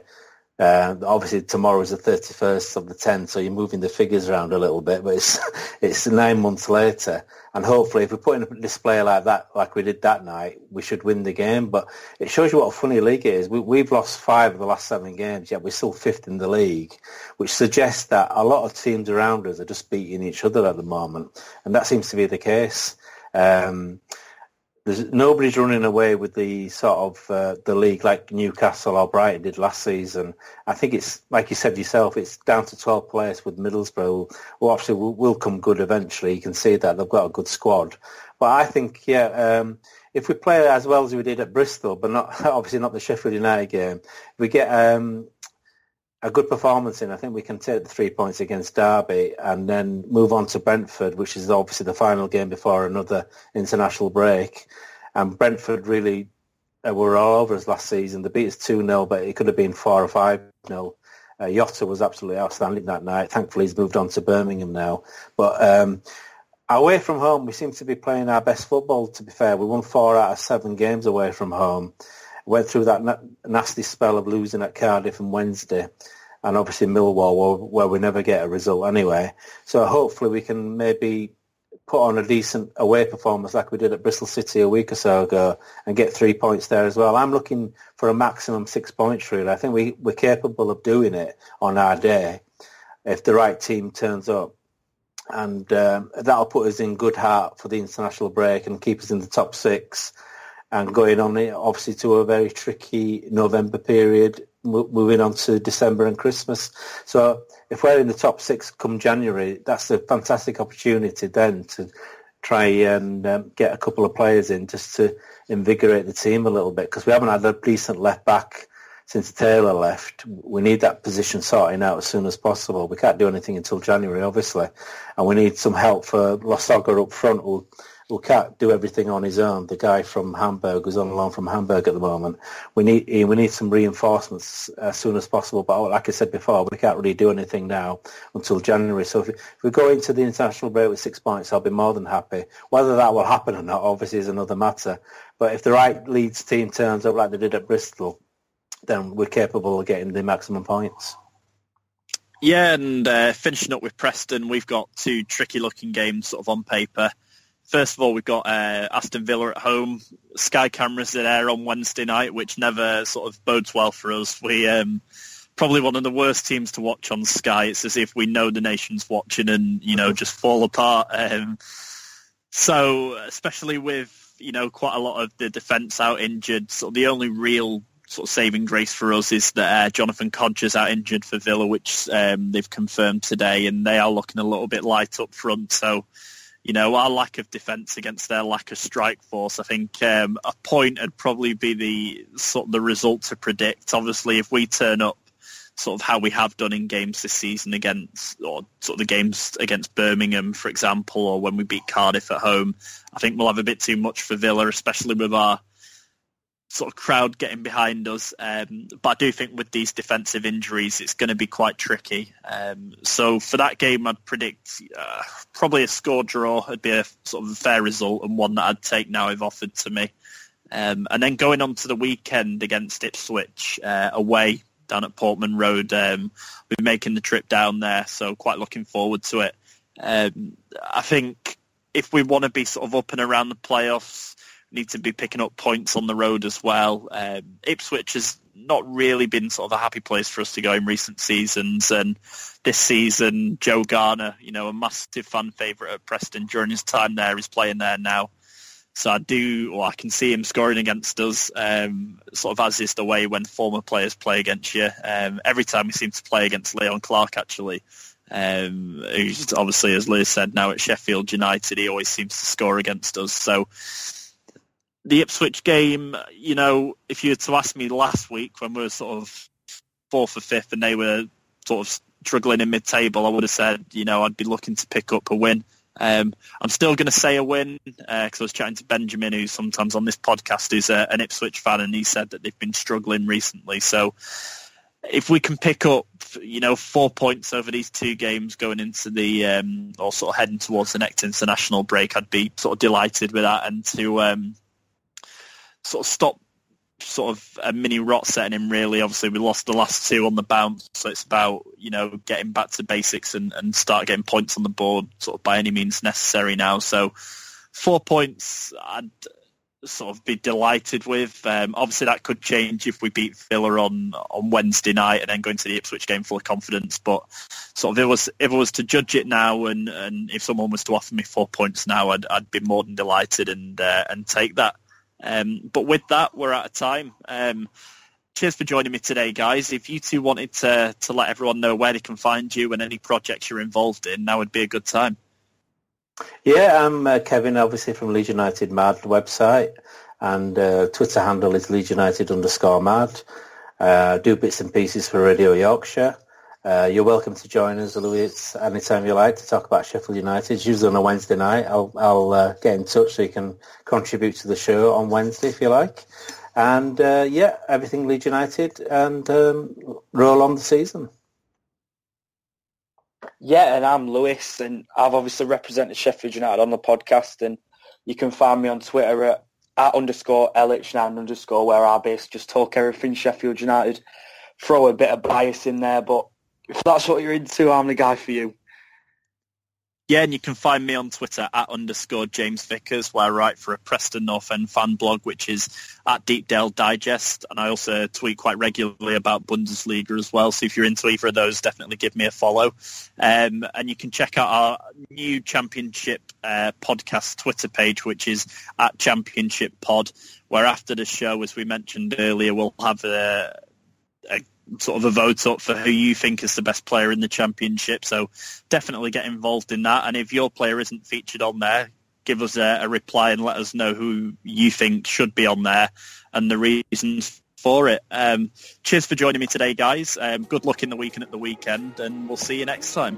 Uh, obviously, tomorrow is the 31st of the 10th, so you're moving the figures around a little bit, but it's it's nine months later. And hopefully, if we put in a display like that, like we did that night, we should win the game. But it shows you what a funny league it is. We, we've lost five of the last seven games, yet we're still fifth in the league, which suggests that a lot of teams around us are just beating each other at the moment. And that seems to be the case. Um, there's nobody's running away with the sort of uh, the league like Newcastle or Brighton did last season. I think it's like you said yourself, it's down to 12 players with Middlesbrough, who obviously will, will come good eventually. You can see that they've got a good squad. But I think, yeah, um, if we play as well as we did at Bristol, but not obviously not the Sheffield United game, we get um, a good performance in. I think we can take the three points against Derby and then move on to Brentford, which is obviously the final game before another international break. And Brentford really uh, were all over us last season. They beat us 2-0, but it could have been 4 or 5-0. Uh, Jota was absolutely outstanding that night. Thankfully, he's moved on to Birmingham now. But um, away from home, we seem to be playing our best football, to be fair. We won four out of seven games away from home went through that na- nasty spell of losing at Cardiff on Wednesday. and obviously Millwall, where, where we never get a result anyway. So hopefully we can maybe put on a decent away performance like we did at Bristol City a week or so ago and get three points there as well. I'm looking for a maximum six points really. I think we, we're capable of doing it on our day if the right team turns up. And um, that'll put us in good heart for the international break and keep us in the top six and going on it obviously to a very tricky November period moving on to December and Christmas. So if we're in the top six come January, that's a fantastic opportunity then to try and um, get a couple of players in just to invigorate the team a little bit because we haven't had a decent left back since Taylor left. We need that position sorting out as soon as possible. We can't do anything until January, obviously, and we need some help for Lasogga up front who who can't do everything on his own. The guy from Hamburg who's on loan from Hamburg at the moment. We need we need some reinforcements as soon as possible. But like I said before, we can't really do anything now until January. So if, if we go into the international break with six points, I'll be more than happy. Whether that will happen or not, obviously, is another matter. But if the right Leeds team turns up like they did at Bristol, then we're capable of getting the maximum points. Yeah, and uh, finishing up with Preston, we've got two tricky-looking games sort of on paper. First of all, we've got uh, Aston Villa at home. Sky cameras are there on Wednesday night, which never sort of bodes well for us. We um, probably one of the worst teams to watch on Sky. It's as if we know the nation's watching and you know just fall apart. Um, so especially with you know quite a lot of the defence out injured, sort of the only real sort of saving grace for us is that uh, Jonathan Kodjia's out injured for Villa, which um, they've confirmed today, and they are looking a little bit light up front. So you know, our lack of defence against their lack of strike force, I think um, a point would probably be the sort of the result to predict. Obviously, if we turn up sort of how we have done in games this season against, or sort of the games against Birmingham, for example, or when we beat Cardiff at home, I think we'll have a bit too much for Villa, especially with our sort of crowd getting behind us. Um, but I do think with these defensive injuries, it's going to be quite tricky. Um, so for that game, I'd predict uh, probably a score draw would be a sort of a fair result and one that I'd take now if offered to me. Um, and then going on to the weekend against Ipswich uh, away down at Portman Road, um, we're making the trip down there, so quite looking forward to it. Um, I think if we want to be sort of up and around the playoffs, need to be picking up points on the road as well. Um, Ipswich has not really been sort of a happy place for us to go in recent seasons, and this season, Joe Garner, you know, a massive fan favourite at Preston during his time there, is playing there now. So I do, or I can see him scoring against us, um, sort of as is the way when former players play against you. Um, every time we seem to play against Leon Clarke, actually, um, who's obviously, as Lewis said, now at Sheffield United, he always seems to score against us. So the Ipswich game, you know, if you were to ask me last week when we were sort of fourth or fifth and they were sort of struggling in mid-table, I would have said, you know, I'd be looking to pick up a win. Um, I'm still going to say a win because uh, I was chatting to Benjamin, who sometimes on this podcast is uh, an Ipswich fan, and he said that they've been struggling recently. So if we can pick up, you know, four points over these two games going into the, um, or sort of heading towards the next international break, I'd be sort of delighted with that. And to um, sort of stop sort of a mini rot setting in really. Obviously we lost the last two on the bounce, so it's about, you know, getting back to basics and, and start getting points on the board sort of by any means necessary now. So four points I'd sort of be delighted with. Um, obviously that could change if we beat Villa on on Wednesday night and then go into the Ipswich game full of confidence. But sort of if it was if it was to judge it now and, and if someone was to offer me four points now, I'd I'd be more than delighted and uh, and take that. Um, but with that, we're out of time. Um, cheers for joining me today, guys. If you two wanted to, to let everyone know where they can find you and any projects you're involved in, now would be a good time. Yeah, I'm uh, Kevin, obviously from Leeds United Mad website, and uh, Twitter handle is Leeds United underscore Mad. Uh, do bits and pieces for Radio Yorkshire. Uh, you're welcome to join us, Louis, anytime you like to talk about Sheffield United. It's usually on a Wednesday night. I'll, I'll uh, get in touch so you can contribute to the show on Wednesday if you like. And uh, yeah, everything Leeds United and um, roll on the season. Yeah, and I'm Lewis, and I've obviously represented Sheffield United on the podcast, and you can find me on Twitter at, at underscore LH9 underscore where I basically just talk everything Sheffield United. Throw a bit of bias in there, but If that's what you're into, I'm the guy for you. Yeah, and you can find me on Twitter at underscore James Vickers, where I write for a Preston North End fan blog, which is at Deepdale Digest. And I also tweet quite regularly about Bundesliga as well. So if you're into either of those, definitely give me a follow. Um, and you can check out our new Championship uh, podcast Twitter page, which is at Championship Pod, where after the show, as we mentioned earlier, we'll have a, a sort of a vote up for who you think is the best player in the championship. So definitely get involved in that. And if your player isn't featured on there, give us a, a reply and let us know who you think should be on there and the reasons for it. Um, cheers for joining me today, guys. Um, good luck in the weekend at the weekend, and we'll see you next time.